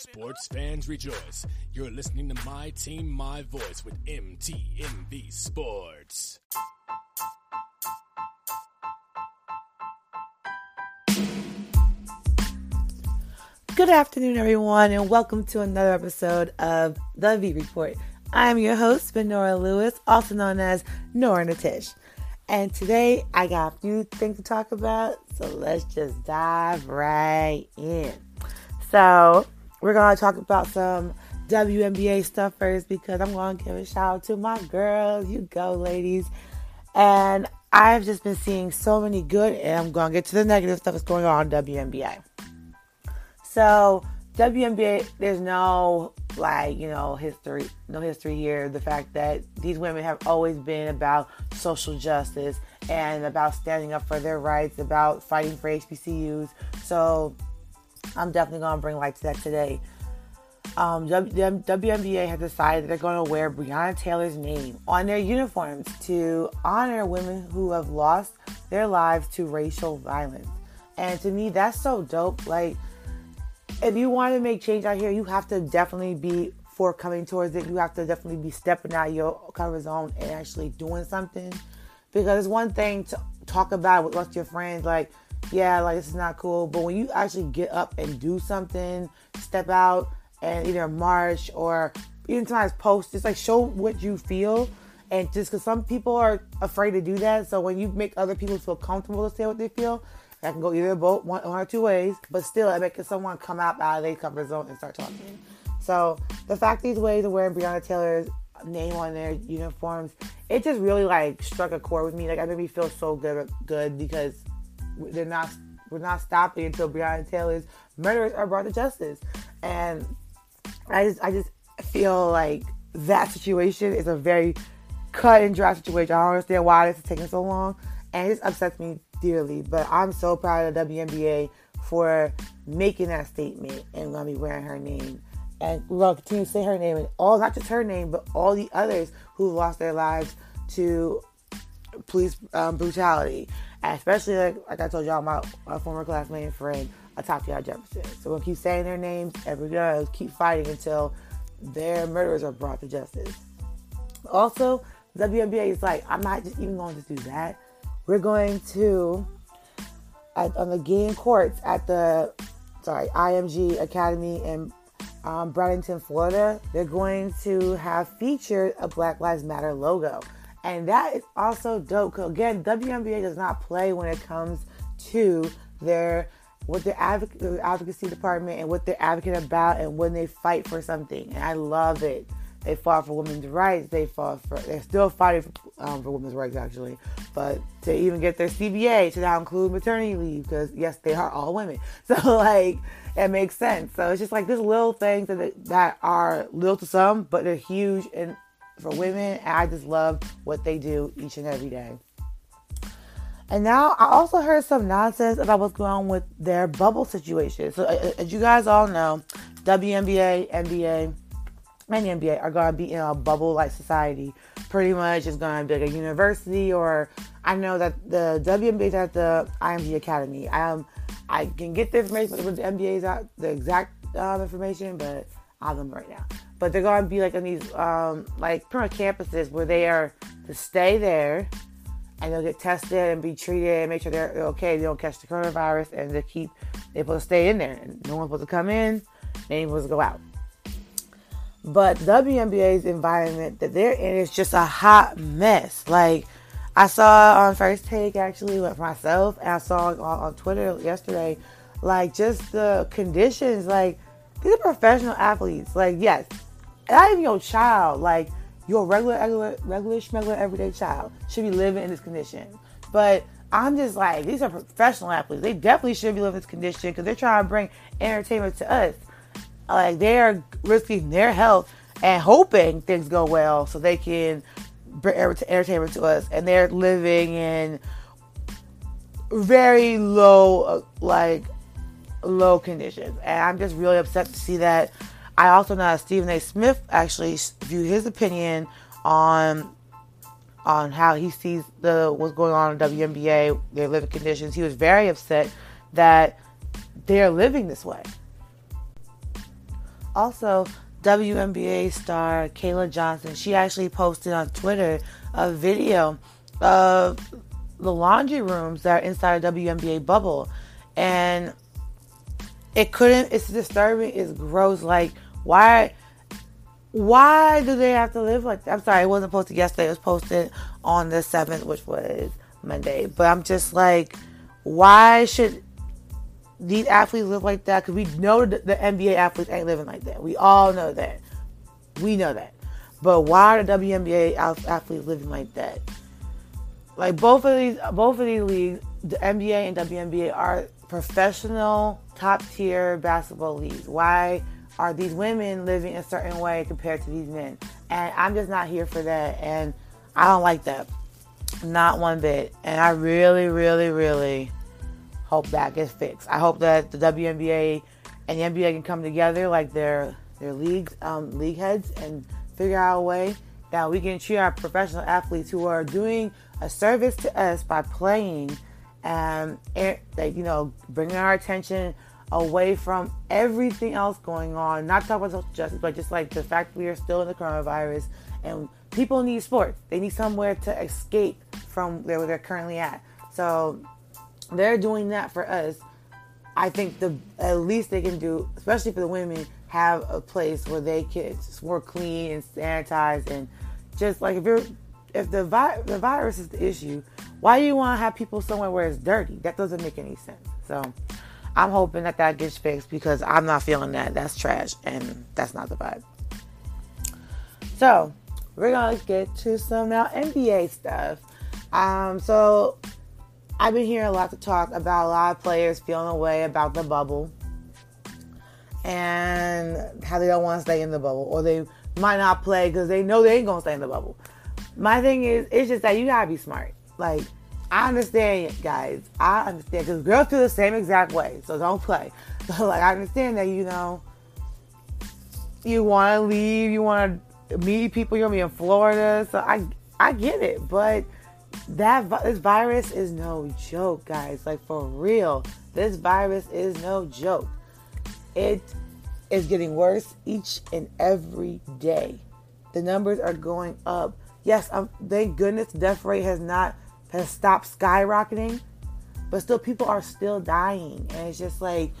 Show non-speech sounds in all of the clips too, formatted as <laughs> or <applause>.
Sports fans rejoice. You're listening to My Team, My Voice with MTMV Sports. Good afternoon, everyone, and welcome to another episode of The V Report. I'm your host, Benora Lewis, also known as Nora Natish. And today I got a few things to talk about, so let's just dive right in. So, we're going to talk about some WNBA stuff first because I'm going to give a shout out to my girls. You go, ladies. And I've just been seeing so many good, and I'm going to get to the negative stuff that's going on in WNBA. So, WNBA, there's no like you know history, no history here. The fact that these women have always been about social justice and about standing up for their rights, about fighting for HBCUs. So I'm definitely gonna bring light to that today. Um, WNBA has decided they're going to wear Breonna Taylor's name on their uniforms to honor women who have lost their lives to racial violence. And to me, that's so dope. Like if you want to make change out here, you have to definitely be forthcoming towards it. You have to definitely be stepping out your comfort zone and actually doing something. Because it's one thing to talk about with lots of your friends, like, yeah, like this is not cool. But when you actually get up and do something, step out and either march or even sometimes post, just like show what you feel. And just because some people are afraid to do that. So when you make other people feel comfortable to say what they feel, that can go either both one, one or two ways, but still, it makes someone come out out of their comfort zone and start talking. So the fact these ways of wearing Breonna Taylor's name on their uniforms, it just really like struck a chord with me. Like it made me feel so good, good because they're not we're not stopping until Breonna Taylor's murderers are brought to justice. And I just I just feel like that situation is a very cut and dry situation. I don't understand why this is taking so long, and it just upsets me dearly. But I'm so proud of the WNBA for making that statement and gonna be wearing her name. And we're gonna continue to say her name and all not just her name, but all the others who lost their lives to police um, brutality. Especially like, like I told y'all, my, my former classmate and friend, Atatiana Jefferson. So we'll keep saying their names every day. keep fighting until their murderers are brought to justice. Also, WNBA is like, I'm not just even going to do that we're going to at, on the game courts at the sorry IMG Academy in um, Bradenton, Florida. They're going to have featured a Black Lives Matter logo, and that is also dope. Again, WNBA does not play when it comes to their what their advocacy department and what they're advocating about and when they fight for something. And I love it. They fought for women's rights. They fought for. They're still fighting for, um, for women's rights, actually. But to even get their CBA to now include maternity leave, because yes, they are all women. <laughs> So like, it makes sense. So it's just like these little things that that are little to some, but they're huge and for women. I just love what they do each and every day. And now I also heard some nonsense about what's going on with their bubble situation. So as you guys all know, WNBA, NBA and the NBA are going to be in a bubble like society. Pretty much it's going to be like a university, or I know that the WNBA is at the IMG Academy. Um, I can get the information with the NBA's out, the exact um, information, but I don't know right now. But they're going to be like on these um, like much campuses where they are to stay there and they'll get tested and be treated and make sure they're okay. They don't catch the coronavirus and they keep they're supposed to stay in there and no one's supposed to come in, they ain't supposed to go out. But WNBA's environment that they're in is just a hot mess. Like I saw on First Take actually with myself, and I saw on, on Twitter yesterday, like just the conditions. Like these are professional athletes. Like yes, not even your child. Like your regular, regular, regular, regular, everyday child should be living in this condition. But I'm just like, these are professional athletes. They definitely should be living in this condition because they're trying to bring entertainment to us. Like they are risking their health and hoping things go well so they can bring entertainment to us. And they're living in very low, uh, like low conditions. And I'm just really upset to see that. I also know that Stephen A. Smith actually viewed his opinion on on how he sees the what's going on in WNBA, their living conditions. He was very upset that they're living this way. also WNBA star Kayla Johnson, she actually posted on Twitter a video of the laundry rooms that are inside a WNBA bubble. And it couldn't, it's disturbing, it's gross. Like, why? Why do they have to live like that? I'm sorry, it wasn't posted yesterday. It was posted on the 7th, which was Monday. But I'm just like, why should these athletes live like that because we know the, the NBA athletes ain't living like that. We all know that. We know that. But why are the WNBA athletes living like that? Like both of these, both of these leagues, the NBA and WNBA are professional, top tier basketball leagues. Why are these women living a certain way compared to these men? And I'm just not here for that. And I don't like that, not one bit. And I really, really, really hope that gets fixed. I hope that the WNBA and the NBA can come together like their their league um, league heads and figure out a way that we can treat our professional athletes who are doing a service to us by playing and like you know bringing our attention away from everything else going on. Not talking about social justice, but just like the fact we are still in the coronavirus and people need sports. They need somewhere to escape from where they're currently at. So they're doing that for us. I think the at least they can do, especially for the women, have a place where they can more clean and sanitized and just like if you're if the vi- the virus is the issue, why do you want to have people somewhere where it's dirty? That doesn't make any sense. So I'm hoping that that gets fixed because I'm not feeling that. That's trash and that's not the vibe. So we're gonna get to some now NBA stuff. Um, so I've been hearing a lot to talk about a lot of players feeling away about the bubble and how they don't want to stay in the bubble or they might not play because they know they ain't gonna stay in the bubble. My thing is, it's just that you gotta be smart. Like, I understand, guys. I understand because girls feel the same exact way, so don't play. <laughs> So, like, I understand that you know you want to leave, you want to meet people. You're gonna be in Florida, so I I get it, but that this virus is no joke, guys. Like for real, this virus is no joke. It is getting worse each and every day. The numbers are going up. Yes, um, thank goodness death rate has not has stopped skyrocketing, but still people are still dying, and it's just like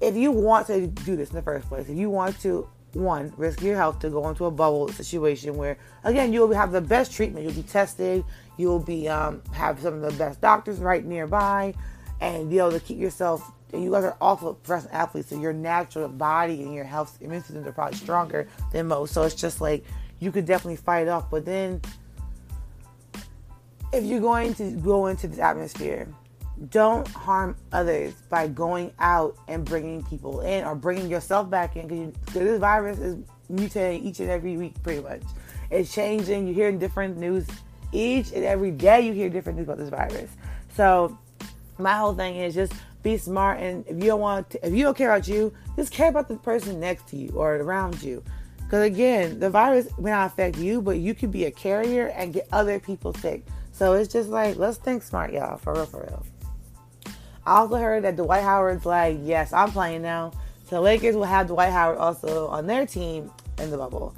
if you want to do this in the first place, if you want to one, risk your health to go into a bubble situation where, again, you will have the best treatment. You'll be tested. You'll be um, have some of the best doctors right nearby, and be able to keep yourself. And you guys are awful professional athletes, so your natural body and your health immune systems are probably stronger than most. So it's just like you could definitely fight off. But then, if you're going to go into this atmosphere don't harm others by going out and bringing people in or bringing yourself back in because this virus is mutating each and every week pretty much. It's changing. You're hearing different news each and every day. You hear different news about this virus. So my whole thing is just be smart and if you don't want to, if you don't care about you just care about the person next to you or around you. Because again the virus may not affect you but you could be a carrier and get other people sick so it's just like let's think smart y'all for real for real I also heard that Dwight Howard's like, yes, I'm playing now. So Lakers will have Dwight Howard also on their team in the bubble.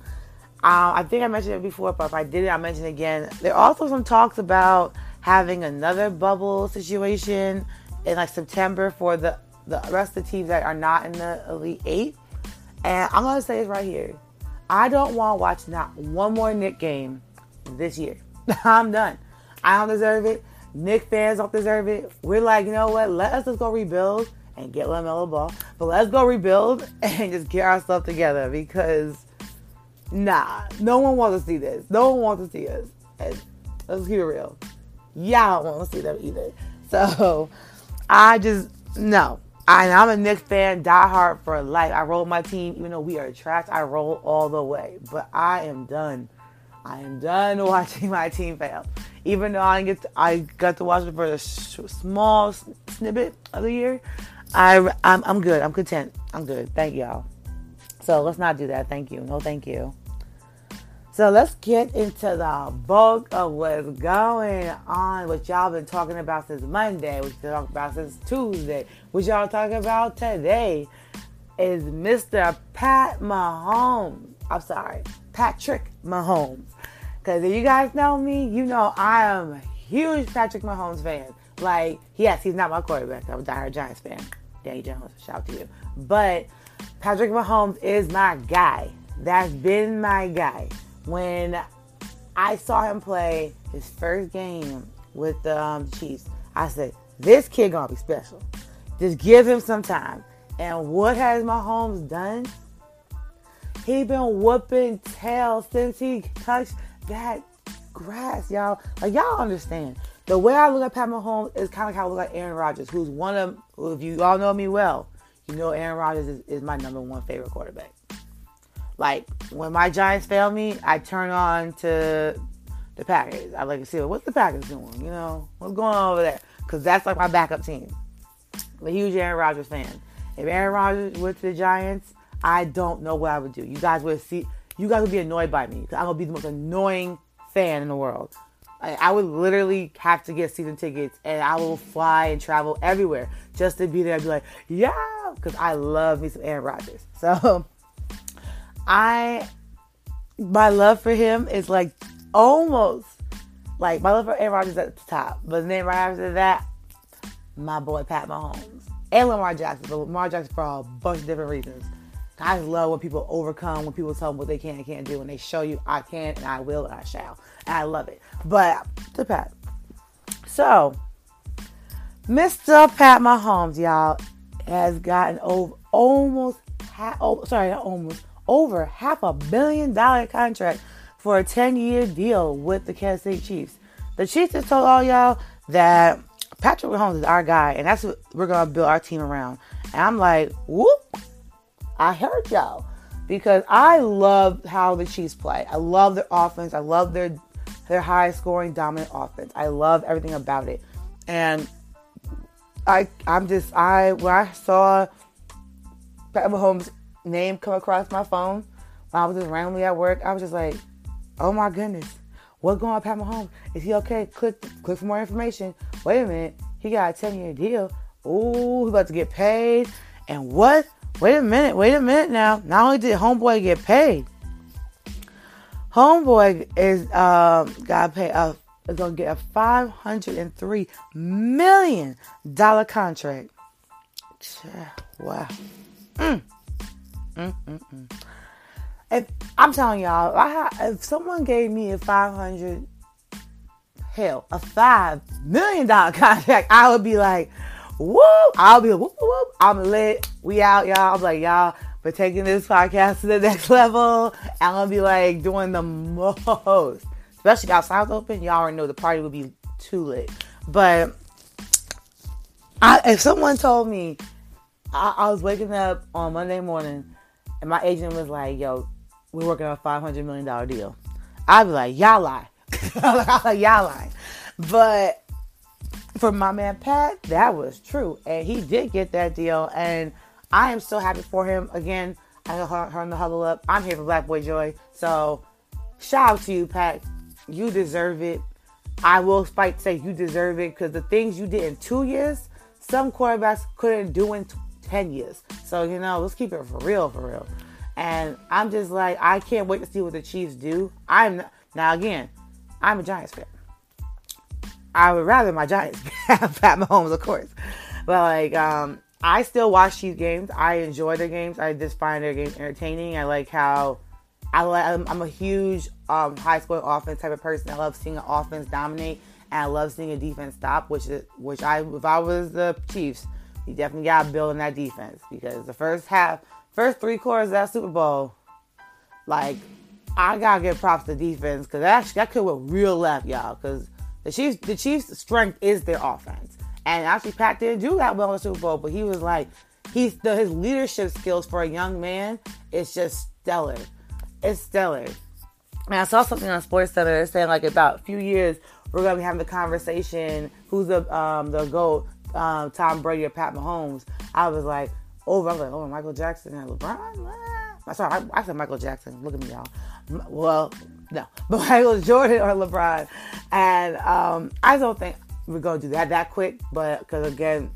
Um, I think I mentioned it before, but if I didn't, I'll mention it again. There are also some talks about having another bubble situation in like September for the, the rest of the teams that are not in the Elite Eight. And I'm gonna say this right here. I don't want to watch not one more Knick game this year. <laughs> I'm done. I don't deserve it. Knick fans don't deserve it. We're like, you know what? Let us just go rebuild and get LaMelo Ball. But let's go rebuild <laughs> and just get our stuff together because, nah, no one wants to see this. No one wants to see us. And let's keep it real. Y'all don't want to see them either. <laughs> So I just, no. I, I'm a Knicks fan, die hard for life. I roll my team, even though we are trash. I roll all the way. But I am done. I am done <laughs> watching my team fail even though I get to, I got to watch it for a small snippet of the year, I I'm, I'm good. I'm content. I'm good. Thank y'all. So let's not do that. Thank you. No, thank you. So let's get into the bulk of what's going on, what y'all been talking about since Monday, what you talking about since Tuesday, what y'all talking about today. is Mr. Pat Mahomes. I'm sorry, Patrick Mahomes. Because if you guys know me, you know I am a huge Patrick Mahomes fan. Like, yes, he's not my quarterback. I'm a diehard Giants fan. Danny Jones, shout out to you. But Patrick Mahomes is my guy. That's been my guy. When I saw him play his first game with the um, Chiefs, I said, this kid gonna be special. Just give him some time. And what has Mahomes done? He been whooping tail since he touched that grass, y'all. Like y'all understand. The way I look at Pat Mahomes is kind of how I look at Aaron Rodgers, who's one of, if you all know me well, you know Aaron Rodgers is, is my number one favorite quarterback. Like when my Giants fail me, I turn on to the Packers. I like to see what's the Packers doing. You know what's going on over there because that's like my backup team. I'm a huge Aaron Rodgers fan. If Aaron Rodgers went to the Giants, I don't know what I would do. You guys would see. You guys would be annoyed by me because I'm gonna be the most annoying fan in the world. I would literally have to get season tickets and I will fly and travel everywhere just to be there and be like, yeah, because I love me some Aaron Rodgers. <laughs> So I, my love for him is like almost like my love for Aaron Rodgers at the top, but then right after that, my boy Pat Mahomes and Lamar Jackson. But Lamar Jackson for a bunch of different reasons. I love when people overcome, when people tell them what they can and can't do, and they show you I can and I will and I shall. And I love it. But to Pat. So, Mr. Pat Mahomes, y'all, has gotten over almost half, oh, sorry, almost, over half a billion dollar contract for a 10 year deal with the Kansas City Chiefs. The Chiefs just told all y'all that Patrick Mahomes is our guy, and that's what we're going to build our team around. And I'm like, whoop, I heard y'all because I love how the Chiefs play. I love their offense. I love their their high scoring dominant offense. I love everything about it. And I I'm just I when I saw Pat Mahomes' name come across my phone when I was just randomly at work, I was just like, oh my goodness, what's going on, Pat Mahomes? Is he okay? Click click for more information. Wait a minute, he got a 10 year deal. Ooh, he about to get paid. And what? Wait a minute, wait a minute now. Not only did Homeboy get paid, Homeboy is um got paid uh, is gonna get a five hundred and three million dollar contract. Wow. Mm. Mm, mm, mm. If I'm telling y'all, I, if someone gave me a five hundred, hell, a five million dollar <laughs> contract, I would be like, whoop, I'll be whoop, whoop, I'm lit. We out, y'all. I'm like, y'all, but taking this podcast to the <laughs> next level. I'm gonna be like doing the most, especially outside open. Y'all already know the party would be too lit. But I, if someone told me I, I was waking up on Monday morning and my agent was like, "Yo, we're working on a five hundred million dollar deal," I'd be like, "Y'all lie, <laughs> y'all lie." But for my man Pat, that was true. And he did get that deal. And I am so happy for him. Again, I heard the huddle up. I'm here for Black Boy Joy. So shout out to you, Pat. You deserve it. I will fight say you deserve it because the things you did in two years, some quarterbacks couldn't do in 10 years. So, you know, let's keep it for real, for real. And I'm just like, I can't wait to see what the Chiefs do. I'm now again, I'm a Giants fan. I would rather my Giants <laughs> have Pat Mahomes, of course. But like, um, I still watch these games. I enjoy their games. I just find their games entertaining. I like how I. I'm, a huge um, high scoring offense type of person. I love seeing an offense dominate, and I love seeing a defense stop. Which is which I if I was the Chiefs, you definitely got to build that defense because the first half, first three quarters of that Super Bowl, like I gotta give props to defense because that that could went real left, y'all. Because the Chiefs, the Chiefs' strength is their offense. And actually, Pat didn't do that well in the Super Bowl, but he was like, he's the, his leadership skills for a young man is just stellar. It's stellar. And I saw something on Sports Center saying like about a few years we're gonna be having the conversation who's the um the goat um, Tom Brady or Pat Mahomes. I was like, over. I was like, oh Michael Jackson and LeBron. Ah. Sorry, I, I said Michael Jackson. Look at me, y'all. Well, no, <laughs> but Michael Jordan or LeBron. And um, I don't think we're gonna do that that quick. But because again,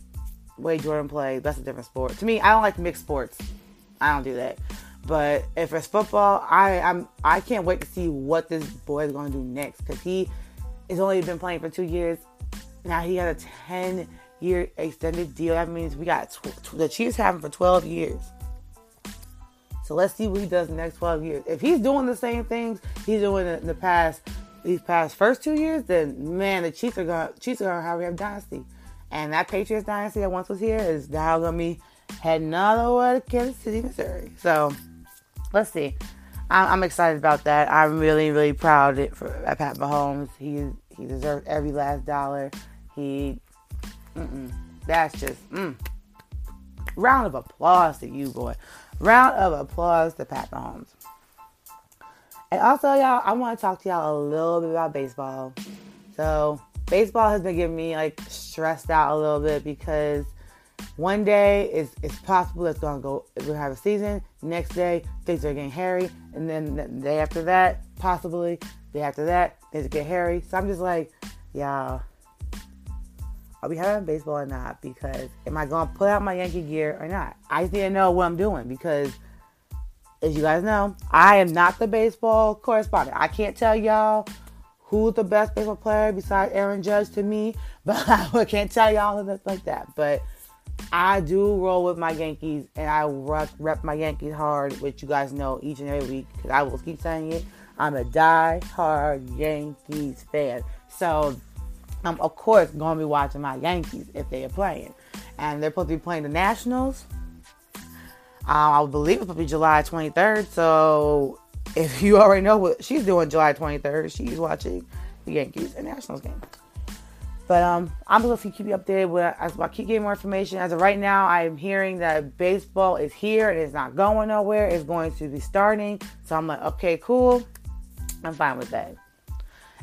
way Jordan played, that's a different sport. To me, I don't like mixed sports. I don't do that. But if it's football, I I'm I can't wait to see what this boy is going to do next because he has only been playing for two years. Now he got a ten year extended deal. That means we got tw- the Chiefs him for twelve years. So let's see what he does the next twelve years. If he's doing the same things he's doing in the past these past first two years, then man, the Chiefs are gonna Chiefs are gonna have a dynasty. And that Patriots dynasty that once was here is now gonna be heading all the way to Kansas City, Missouri. So let's see. I'm, I'm excited about that. I'm really, really proud of for Pat Mahomes. He he deserves every last dollar. He, that's just mm. round of applause to you, boy. Round of applause to Pat Mahomes. And also, y'all, I want to talk to y'all a little bit about baseball. So, baseball has been getting me like stressed out a little bit because one day it's, it's possible it's gonna go we'll have a season. Next day things are getting hairy, and then the day after that, possibly the day after that things get hairy. So I'm just like, y'all, are we having baseball or not? Because am I gonna put out my Yankee gear or not? I just need to know what I'm doing because as you guys know, I am not the baseball correspondent. I can't tell y'all who's the best baseball player besides Aaron Judge to me, <laughs> but I <laughs> can't tell y'all like that. But I do roll with my Yankees and I rep, rep my Yankees hard, which you guys know each and every week because I will keep saying it. I'm a die-hard Yankees fan. So I'm, of course, to be watching my Yankees if they are playing. And they're supposed to be playing the Nationals. Um, I believe it's supposed to be July 23rd. So if <laughs> you already know what she's doing July 23rd, she's watching the Yankees and Nationals game. But um, I'm going to keep you updated with, as I keep getting more information. As of right now, I'm hearing that baseball is here and it's not going nowhere. It's going to be starting. So I'm like, okay, cool. I'm fine with that.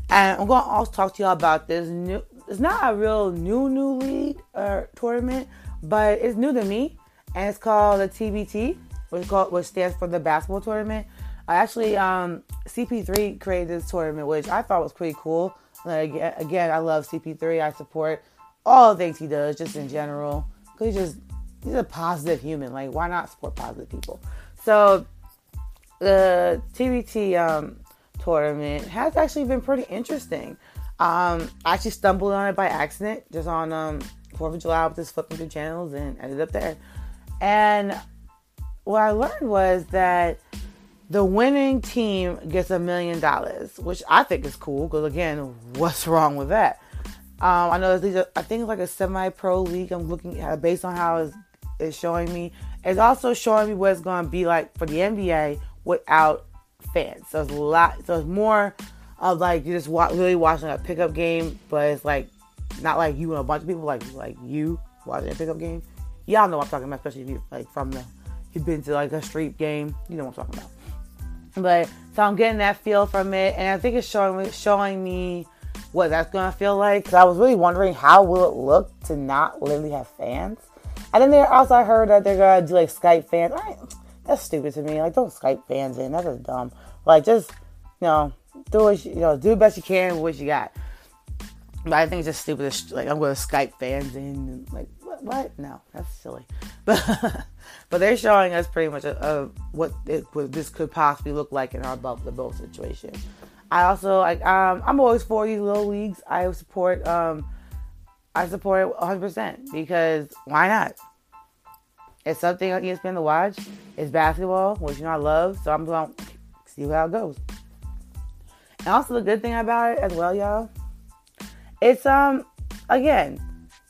And I'm going to also talk to y'all about this new. It's not a real new new league or tournament, but it's new to me, and it's called the TBT, which called which stands for the basketball tournament. I actually um, CP3 created this tournament, which I thought was pretty cool. Like again, I love CP3. I support all things he does, just in general. Cause he's just he's a positive human. Like why not support positive people? So the TBT um, tournament has actually been pretty interesting. Um, I actually stumbled on it by accident, just on um, Fourth of July, just flipping through channels and ended up there. And what I learned was that the winning team gets a million dollars, which I think is cool. Because again, what's wrong with that? Um, I know these are, I think it's like a semi-pro league. I'm looking at based on how it's, it's showing me. It's also showing me what it's going to be like for the NBA without fans. So it's a lot. So it's more of like you're just wa- really watching a pickup game, but it's like not like you and a bunch of people, like like you watching a pickup game. Y'all know what I'm talking about, especially if you like from the you've been to like a street game. You know what I'm talking about. But so I'm getting that feel from it, and I think it's showing showing me what that's gonna feel like. Cause I was really wondering how will it look to not literally have fans. And then there also I heard that they're gonna do like Skype fans. That's stupid to me. Like don't Skype fans in. That's just dumb. Like just you know do what you, you know do the best you can with what you got. But I think it's just stupid. To, Like I'm gonna Skype fans in. Like what? What? No, that's silly. <laughs> But but they're showing us pretty much a, a, what, it, what this could possibly look like in our bubble, the boat situation. I also like um, I'm always for these little leagues. I support um, I support it 100 percent because why not? It's something on ESPN to watch. It's basketball, which you know I love, so I'm going to see how it goes. And also the good thing about it as well, y'all, it's um again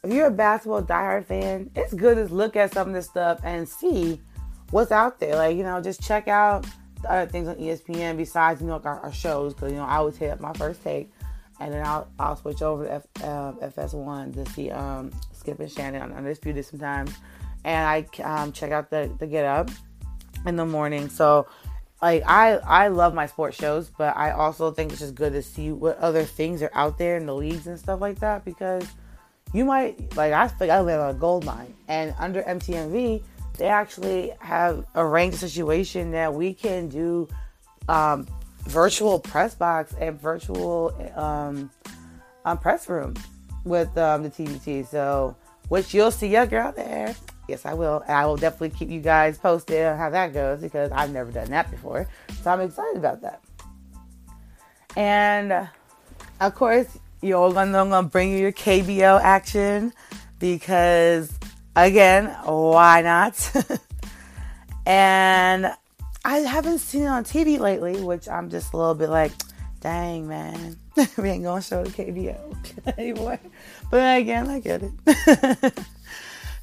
if you're a basketball diehard fan, it's good to look at some of this stuff and see what's out there. Like, you know, just check out the other things on ESPN besides, you know, like our, our shows. Because, you know, I always hit up my first take and then I'll, I'll switch over to F, uh, FS1 to see um, Skip and Shannon on Undisputed sometimes. And I um, check out the, the Get Up in the morning. So, like I I love my sports shows, but I also think it's just good to see what other things are out there in the leagues and stuff like that because you might like I think I live on a gold mine, and under MTMV they actually have arranged a situation that we can do um, virtual press box and virtual um, um, press room with um, the TBT. So which you'll see your girl there Yes, I will. And I will definitely keep you guys posted on how that goes because I've never done that before. So I'm excited about that. And of course, you're gonna, I'm gonna bring you your KBO action because, again, why not? <laughs> and I haven't seen it on TV lately, which I'm just a little bit like, dang man, <laughs> we ain't gonna show the KBO <laughs> anymore. But again, I get it.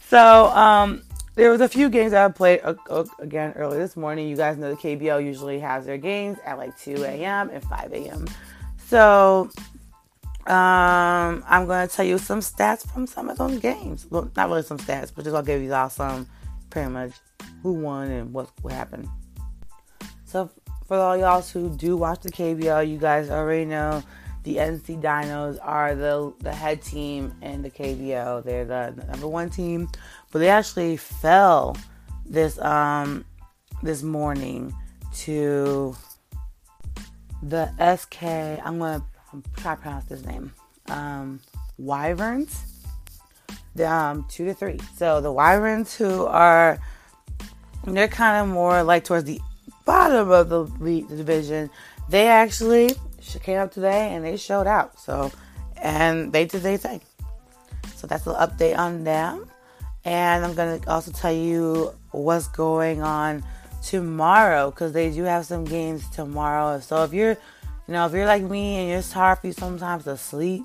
So um, there was a few games I played uh, uh, again early this morning. You guys know the KBO usually has their games at like 2 a.m. and 5 a.m. So um, I'm going to tell you some stats from some of those games. Well, not really some stats, but just I'll give you all some pretty much who won and what, what happened. So for all y'all who do watch the KBO, you guys already know the NC Dinos are the the head team in the KBO. They're the, the number one team, but they actually fell this um this morning to the SK. I'm gonna try to pronounce this name. Um, Wyverns. The, um, two to three. So the Wyverns, who are they're kind of more like towards the bottom of the, the division, they actually came up today and they showed out. So, and they did their thing. So that's an update on them. And I'm going to also tell you what's going on tomorrow because they do have some games tomorrow. So if you're, you know, if you're like me and it's hard for you sometimes to sleep,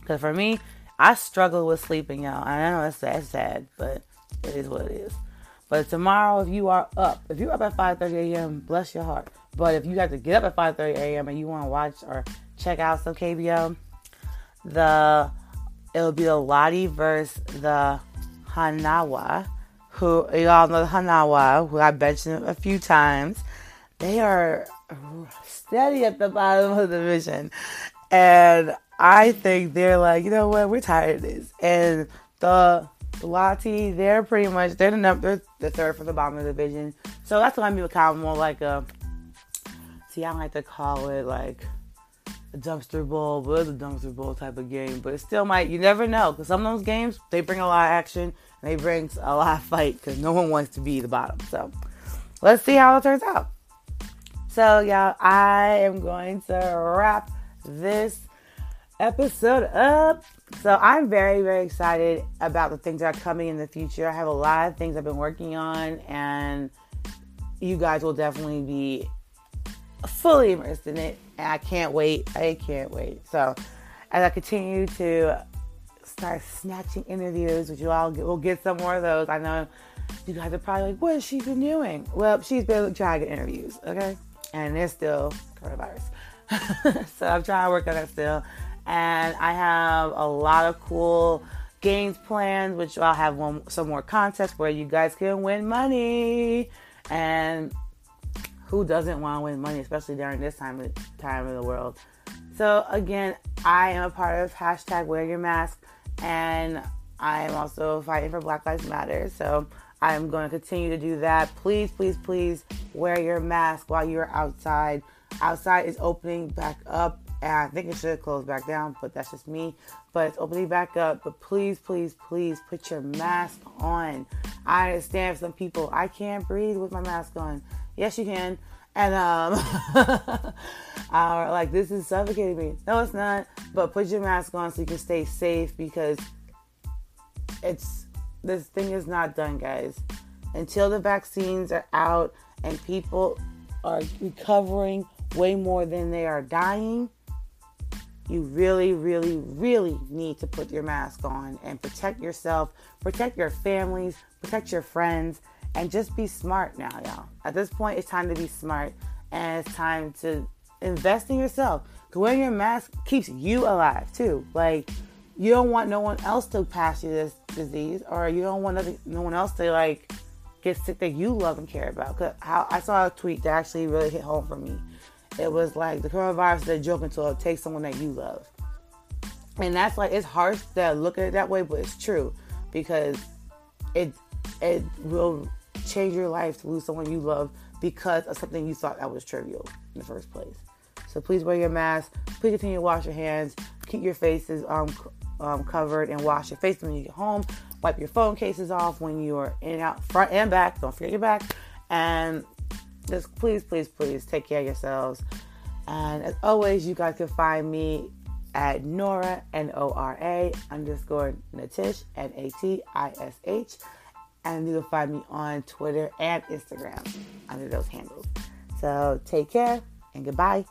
because for me, I struggle with sleeping, y'all. I know it's sad, sad, but it is what it is. But tomorrow, if you are up, if you're up at 5:30 a.m., bless your heart. But if you have to get up at 5:30 a.m. and you want to watch or check out some KBO, the it'll be the Lotte versus the Hanwha, who y'all know the Hanwha, who I mentioned a few times. They are steady at the bottom of the division, and I think they're like, you know what, we're tired of this. And the Lotte, they're pretty much they're the number the third from the bottom of the division. So that's why I'm kind of more like a I like to call it like a dumpster bowl, but it's a dumpster bowl type of game. But it still might you never know because some of those games they bring a lot of action and they bring a lot of fight because no one wants to be the bottom. So let's see how it turns out. So y'all, I am going to wrap this episode up. So I'm very, very excited about the things that are coming in the future. I have a lot of things I've been working on, and you guys will definitely be fully immersed in it. And I can't wait. I can't wait. So as I continue to start snatching interviews, which you all we'll get some more of those. I know you guys are probably like, what has she been doing? Well, she's been trying to get interviews, okay? And there's still coronavirus. <laughs> so I'm trying to work on that still and I have a lot of cool games planned, which I'll have one some more contests where you guys can win money. And who doesn't want to win money, especially during this time of time of the world? So again, I am a part of hashtag Wear Your Mask, and I am also fighting for Black Lives Matter. So I am going to continue to do that. Please, please, please wear your mask while you're outside. Outside is opening back up and I think it should close back down, but that's just me. But it's opening back up. But please, please, please put your mask on. I understand some people, I can't breathe with my mask on. Yes, you can. And um, <laughs> are like, this is suffocating me. No, it's not. But put your mask on so you can stay safe because it's this thing is not done, guys. Until the vaccines are out and people are recovering way more than they are dying, you really, really, really need to put your mask on and protect yourself, protect your families, protect your friends, and just be smart now, y'all. At this point, it's time to be smart and it's time to invest in yourself. Wearing your mask keeps you alive too. Like, you don't want no one else to pass you this disease, or you don't want no one else to like get sick that you love and care about. Cause how I saw a tweet that actually really hit home for me it was like the coronavirus is a joke until it takes someone that you love. And that's like it's harsh to look at it that way, but it's true because it it will change your life to lose someone you love because of something you thought that was trivial in the first place. So please wear your mask. Please continue to wash your hands. Keep your faces um, um, covered and wash your face when you get home. Wipe your phone cases off when you're in and out, front and back. Don't forget your back. And just please, please, please take care of yourselves. And as always, you guys can find me at Nora, N O R A underscore Natish, N A T I S H. And you can find me on Twitter and Instagram under those handles. So take care and goodbye.